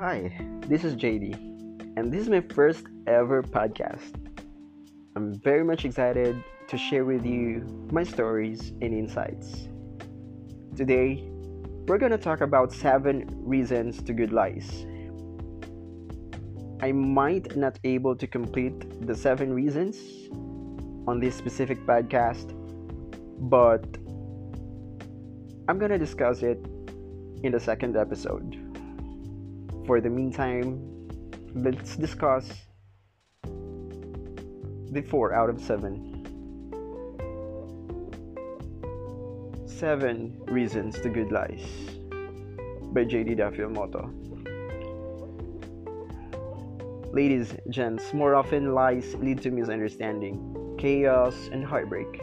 Hi, this is JD, and this is my first ever podcast. I'm very much excited to share with you my stories and insights. Today, we're to talk about seven reasons to good lies. I might not able to complete the seven reasons on this specific podcast, but I'm to discuss it in the second episode. For the meantime, let's discuss the 4 out of 7. 7 Reasons to Good Lies by J.D. Duffield Motto. Ladies, gents, more often lies lead to misunderstanding, chaos, and heartbreak.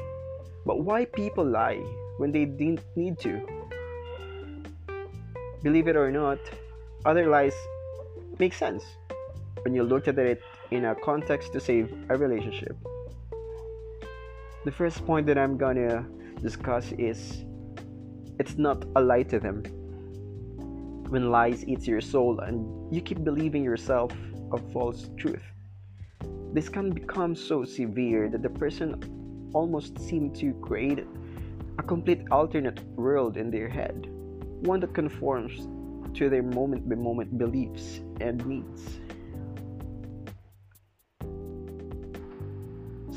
But why people lie when they didn't need to? Believe it or not, other lies make sense when you look at it in a context to save a relationship. The first point that I'm gonna discuss is it's not a lie to them. When lies eats your soul and you keep believing yourself a false truth. This can become so severe that the person almost seem to create a complete alternate world in their head, one that conforms to their moment by moment beliefs and needs.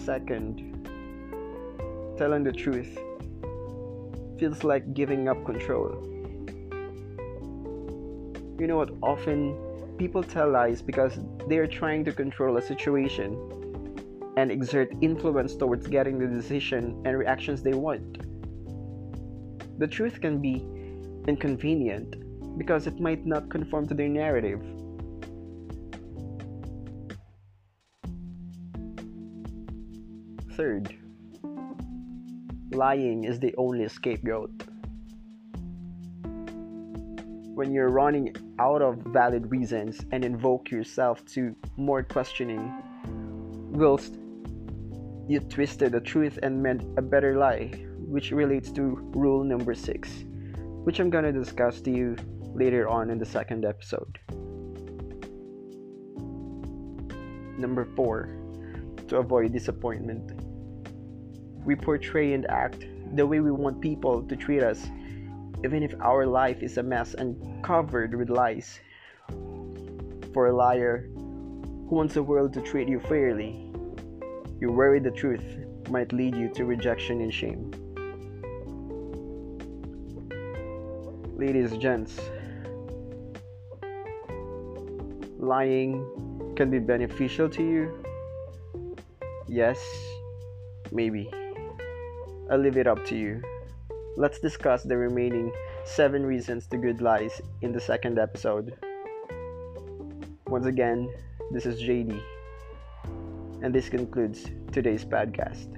Second, telling the truth feels like giving up control. You know what? Often people tell lies because they are trying to control a situation and exert influence towards getting the decision and reactions they want. The truth can be inconvenient because it might not conform to their narrative. Third, lying is the only scapegoat. When you're running out of valid reasons and invoke yourself to more questioning, whilst you twisted the truth and meant a better lie, which relates to rule number six, which I'm gonna discuss to you later on in the second episode. Number four, to avoid disappointment. We portray and act the way we want people to treat us, even if our life is a mess and covered with lies. For a liar who wants the world to treat you fairly, you worry the truth might lead you to rejection and shame. Ladies, gents, lying can be beneficial to you? Yes, maybe. I'll leave it up to you. Let's discuss the remaining 7 reasons to good lies in the second episode. Once again, this is JD, and this concludes today's podcast.